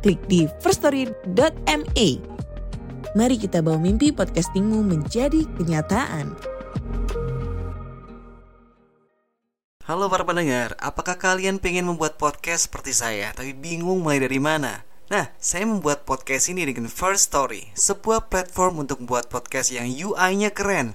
klik di firststory.me. Mari kita bawa mimpi podcastingmu menjadi kenyataan. Halo para pendengar, apakah kalian pengen membuat podcast seperti saya tapi bingung mulai dari mana? Nah, saya membuat podcast ini dengan First Story, sebuah platform untuk membuat podcast yang UI-nya keren,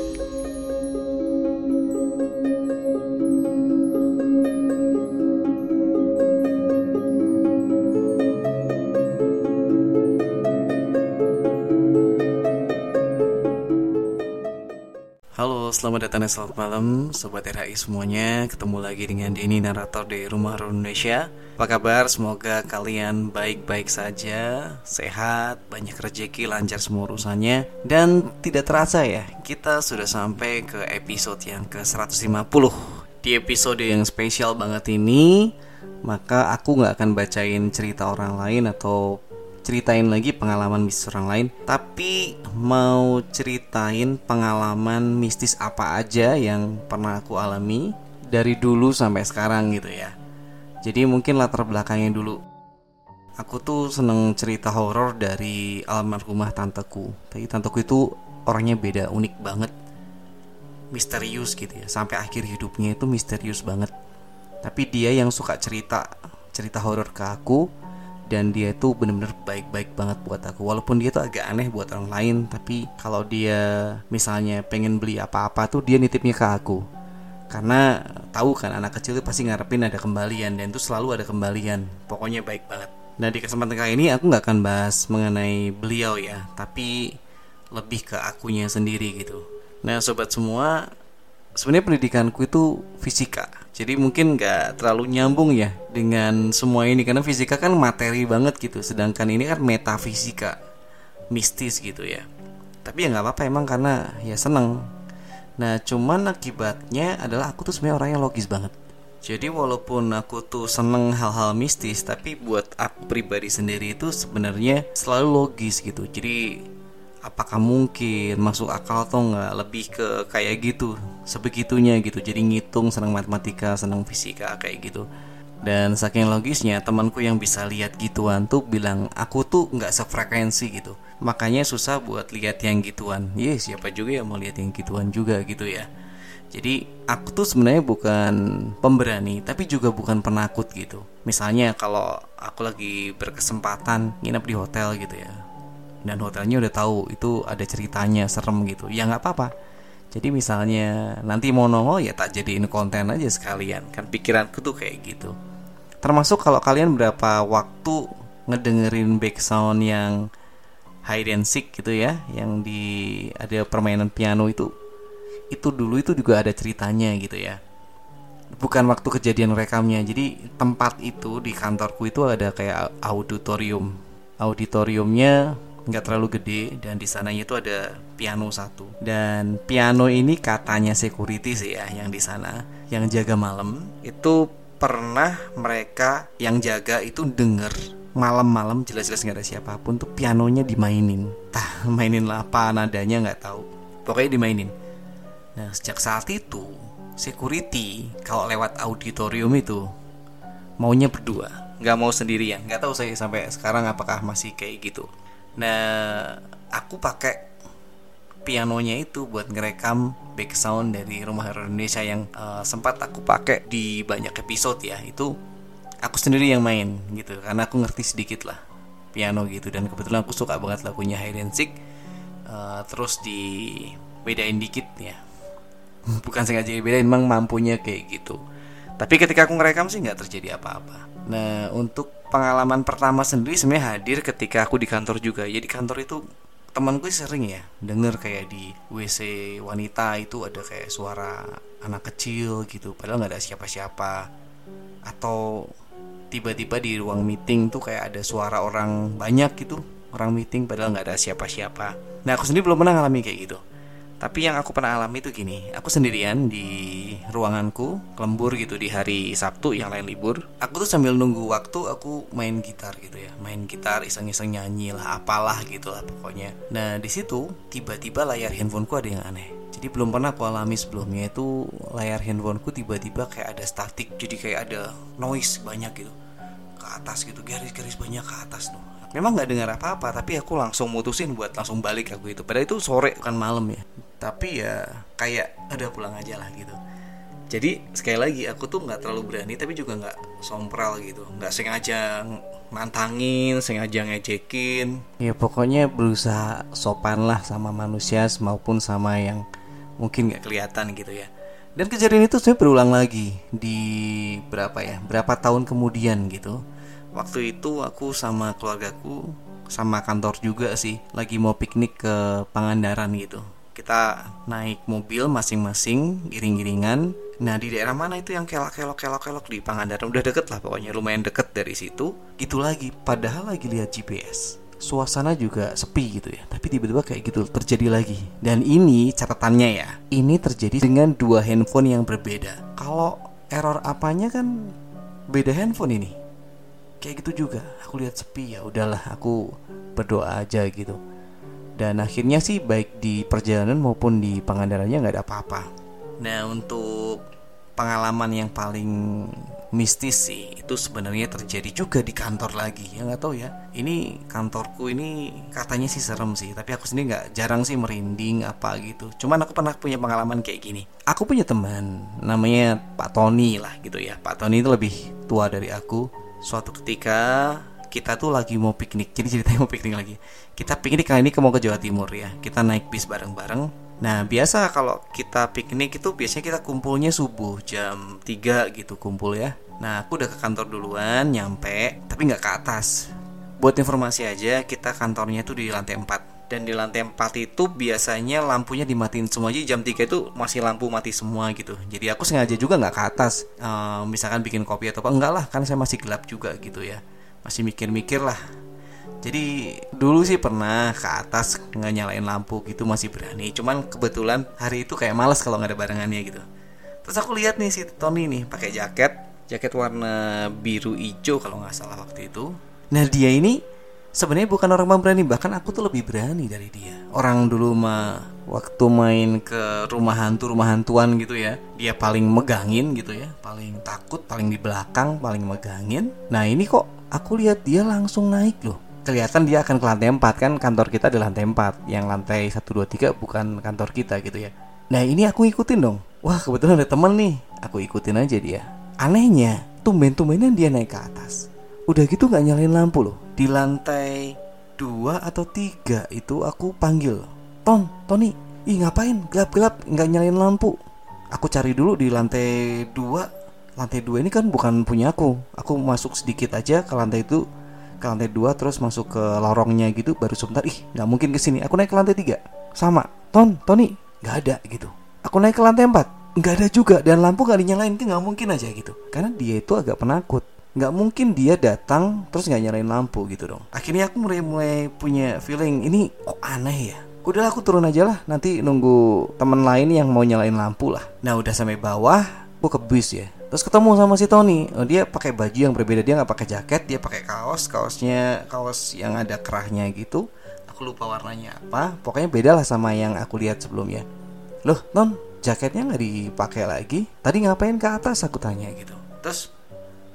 Selamat datang dan selamat malam Sobat RHI semuanya. Ketemu lagi dengan Denny, narator dari Rumah Horor Indonesia. Apa kabar? Semoga kalian baik-baik saja Sehat, banyak rezeki, lancar semua urusannya. Dan tidak terasa ya Kita sudah sampai ke episode yang ke-150 Di episode yang spesial banget ini Maka aku gak akan bacain cerita orang lain Atau ceritain lagi pengalaman mistis orang lain, tapi mau ceritain pengalaman mistis apa aja yang pernah aku alami dari dulu sampai sekarang gitu ya. Jadi mungkin latar belakangnya dulu. Aku tuh seneng cerita horor dari almarhumah tanteku. Tapi tanteku itu orangnya beda, unik banget. Misterius gitu ya. Sampai akhir hidupnya itu misterius banget. Tapi dia yang suka cerita cerita horor ke aku dan dia itu bener-bener baik-baik banget buat aku. Walaupun dia tuh agak aneh buat orang lain tapi kalau dia misalnya pengen beli apa-apa tuh dia nitipnya ke aku. Karena tahu kan anak kecil itu pasti ngarepin ada kembalian dan itu selalu ada kembalian. Pokoknya baik banget. Nah di kesempatan kali ini aku nggak akan bahas mengenai beliau ya tapi lebih ke akunya sendiri gitu. Nah sobat semua sebenarnya pendidikanku itu fisika jadi mungkin nggak terlalu nyambung ya dengan semua ini karena fisika kan materi banget gitu, sedangkan ini kan metafisika, mistis gitu ya. Tapi ya nggak apa-apa emang karena ya seneng. Nah cuman akibatnya adalah aku tuh sebenarnya orang yang logis banget. Jadi walaupun aku tuh seneng hal-hal mistis, tapi buat aku pribadi sendiri itu sebenarnya selalu logis gitu. Jadi apakah mungkin? Masuk akal atau nggak? Lebih ke kayak gitu sebegitunya gitu. Jadi ngitung senang matematika senang fisika kayak gitu. Dan saking logisnya temanku yang bisa lihat gituan tuh bilang aku tuh nggak sefrekuensi gitu. Makanya susah buat lihat yang gituan. Yes iya, siapa juga yang mau lihat yang gituan juga gitu ya. Jadi aku tuh sebenarnya bukan pemberani tapi juga bukan penakut gitu. Misalnya kalau aku lagi berkesempatan nginep di hotel gitu ya dan hotelnya udah tahu itu ada ceritanya serem gitu. Ya nggak apa-apa. Jadi misalnya nanti mau nongol ya tak jadiin konten aja sekalian. Kan pikiranku tuh kayak gitu. Termasuk kalau kalian berapa waktu ngedengerin background yang high and seek gitu ya yang di ada permainan piano itu itu dulu itu juga ada ceritanya gitu ya. Bukan waktu kejadian rekamnya. Jadi tempat itu di kantorku itu ada kayak auditorium. Auditoriumnya nggak terlalu gede dan di sananya itu ada piano satu. Dan piano ini katanya security sih ya yang di sana yang jaga malam. Itu pernah mereka yang jaga itu denger malam-malam jelas-jelas nggak ada siapa pun tuh pianonya dimainin. Tah mainin lah apa nadanya nggak tahu. Pokoknya dimainin. Nah sejak saat itu security kalau lewat auditorium itu maunya berdua. Nggak mau sendirian. Nggak tahu saya sampai sekarang apakah masih kayak gitu Nah, aku pakai pianonya itu buat ngerekam back sound dari Rumah Horor Indonesia yang uh, sempat aku pakai di banyak episode ya. Itu aku sendiri yang main gitu karena aku ngerti sedikit lah. piano gitu dan kebetulan aku suka banget lagunya Hide and Seek uh, terus dibedain dikit ya bukan sengaja dibedain memang mampunya kayak gitu tapi ketika aku ngerekam sih nggak terjadi apa-apa nah untuk pengalaman pertama sendiri sebenarnya hadir ketika aku di kantor juga. Ya di kantor itu teman gue sering ya denger kayak di WC wanita itu ada kayak suara anak kecil gitu padahal nggak ada siapa-siapa. Atau tiba-tiba di ruang meeting tuh kayak ada suara orang banyak gitu orang meeting padahal nggak ada siapa-siapa. Nah aku sendiri belum pernah ngalami kayak gitu tapi yang aku pernah alami itu gini, aku sendirian di ruanganku, lembur gitu di hari Sabtu yang lain libur. Aku tuh sambil nunggu waktu aku main gitar gitu ya, main gitar iseng-iseng nyanyi lah, apalah gitu lah pokoknya. Nah di situ tiba-tiba layar handphoneku ada yang aneh. Jadi belum pernah aku alami sebelumnya itu layar handphoneku tiba-tiba kayak ada statik, jadi kayak ada noise banyak gitu atas gitu, garis-garis banyak ke atas tuh. Memang nggak dengar apa-apa tapi aku langsung mutusin buat langsung balik aku itu. Padahal itu sore kan malam ya. Tapi ya kayak ada pulang aja lah gitu. Jadi sekali lagi aku tuh nggak terlalu berani tapi juga nggak sompral gitu. Nggak sengaja nantangin sengaja ngejekin. Ya pokoknya berusaha sopan lah sama manusia maupun sama yang mungkin nggak kelihatan gitu ya. Dan kejadian itu saya berulang lagi. Di berapa ya? Berapa tahun kemudian gitu waktu itu aku sama keluargaku sama kantor juga sih lagi mau piknik ke Pangandaran gitu. Kita naik mobil masing-masing giring-giringan. Nah di daerah mana itu yang kelok-kelok kelok-kelok di Pangandaran. Udah deket lah pokoknya lumayan deket dari situ. Gitu lagi padahal lagi lihat GPS suasana juga sepi gitu ya tapi tiba-tiba kayak gitu terjadi lagi. Dan ini catatannya ya ini terjadi dengan dua handphone yang berbeda. Kalau error apanya kan beda handphone ini kayak gitu juga. Aku lihat sepi ya udahlah aku berdoa aja gitu. Dan akhirnya sih baik di perjalanan maupun di Pangandarannya nggak ada apa-apa. Nah untuk pengalaman yang paling mistis sih itu sebenarnya terjadi juga di kantor lagi. Ya nggak tahu ya. Ini kantorku ini katanya sih serem sih tapi aku sendiri nggak jarang sih merinding apa gitu. Cuman aku pernah punya pengalaman kayak gini. Aku punya teman namanya Pak Tony lah gitu ya. Pak Tony itu lebih tua dari aku suatu ketika kita tuh lagi mau piknik jadi ceritanya mau piknik lagi. Kita piknik kali ini ke mau ke Jawa Timur ya. Kita naik bis bareng-bareng. Nah biasa kalau kita piknik itu biasanya kita kumpulnya subuh jam 3 gitu kumpul ya. Nah aku udah ke kantor duluan nyampe tapi nggak ke atas. Buat informasi aja kita kantornya tuh di lantai 4 dan di lantai 4 itu biasanya lampunya dimatiin semua. Aja jam 3 itu masih lampu mati semua gitu. Jadi aku sengaja juga nggak ke atas. Uh, misalkan bikin kopi atau apa enggak lah. Kan saya masih gelap juga gitu ya. Masih mikir-mikir lah. Jadi dulu sih pernah ke atas nggak nyalain lampu gitu masih berani. Cuman kebetulan hari itu kayak males kalau nggak ada barengannya gitu. Terus aku lihat nih si Tony nih pakai jaket. Jaket warna biru hijau kalau nggak salah waktu itu. Nah dia ini sebenarnya bukan orang pemberani bahkan aku tuh lebih berani dari dia. Orang dulu mah waktu main ke rumah hantu rumah hantuan gitu ya dia paling megangin gitu ya paling takut paling di belakang paling megangin. Nah ini kok aku lihat dia langsung naik loh. Kelihatan dia akan ke lantai 4 kan kantor kita di lantai 4 yang lantai 1 2 3 bukan kantor kita gitu ya. Nah ini aku ikutin dong. Wah kebetulan ada temen nih. Aku ikutin aja dia. Anehnya tumben-tumbenan dia naik ke atas. Udah gitu nggak nyalain lampu loh di lantai 2 atau 3 itu aku panggil Ton, Tony, ih ngapain? Gelap-gelap nggak nyalain lampu. Aku cari dulu di lantai 2 lantai dua ini kan bukan punya aku. Aku masuk sedikit aja ke lantai itu ke lantai dua terus masuk ke lorongnya gitu baru sebentar ih nggak mungkin ke sini. Aku naik ke lantai tiga. Sama Ton Tony nggak ada gitu. Aku naik ke lantai empat. Nggak ada juga dan lampu nggak dinyalain kan nggak mungkin aja gitu. Karena dia itu agak penakut nggak mungkin dia datang terus nggak nyalain lampu gitu dong. Akhirnya aku mulai mulai punya feeling ini kok aneh ya? Udah aku turun aja lah nanti nunggu temen lain yang mau nyalain lampu lah. Nah udah sampai bawah aku ke bus ya. Terus ketemu sama si Tony. Oh, dia pakai baju yang berbeda dia nggak pakai jaket dia pakai kaos kaosnya kaos yang ada kerahnya gitu. Aku lupa warnanya apa pokoknya beda lah sama yang aku lihat sebelumnya. Loh Ton jaketnya nggak dipakai lagi? Tadi ngapain ke atas? aku tanya gitu. Terus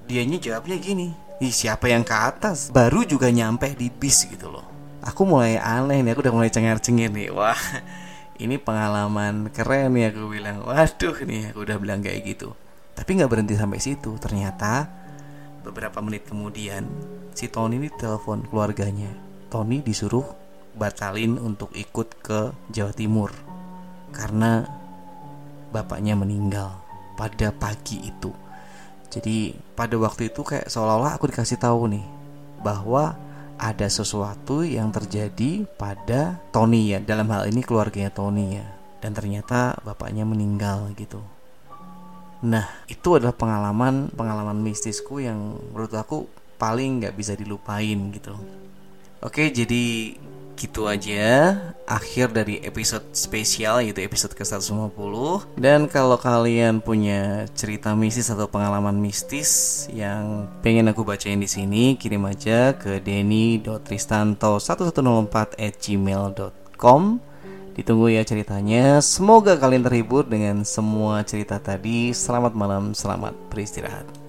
dianya jawabnya gini Ih, siapa yang ke atas baru juga nyampe di bis gitu loh aku mulai aneh nih aku udah mulai cengar-cengir nih wah ini pengalaman keren nih aku bilang waduh nih aku udah bilang kayak gitu tapi nggak berhenti sampai situ. Ternyata beberapa menit kemudian si Tony ini telepon keluarganya. Tony disuruh batalin untuk ikut ke Jawa Timur karena bapaknya meninggal pada pagi itu. Jadi pada waktu itu kayak seolah-olah aku dikasih tahu nih bahwa ada sesuatu yang terjadi pada Tony ya dalam hal ini keluarganya Tony ya dan ternyata bapaknya meninggal gitu. Nah itu adalah pengalaman pengalaman mistisku yang menurut aku paling nggak bisa dilupain gitu. Oke jadi gitu aja akhir dari episode spesial yaitu episode ke-150 dan kalau kalian punya cerita mistis atau pengalaman mistis yang pengen aku bacain di sini kirim aja ke denny.tristanto1104@gmail.com Ditunggu ya ceritanya. Semoga kalian terhibur dengan semua cerita tadi. Selamat malam, selamat beristirahat.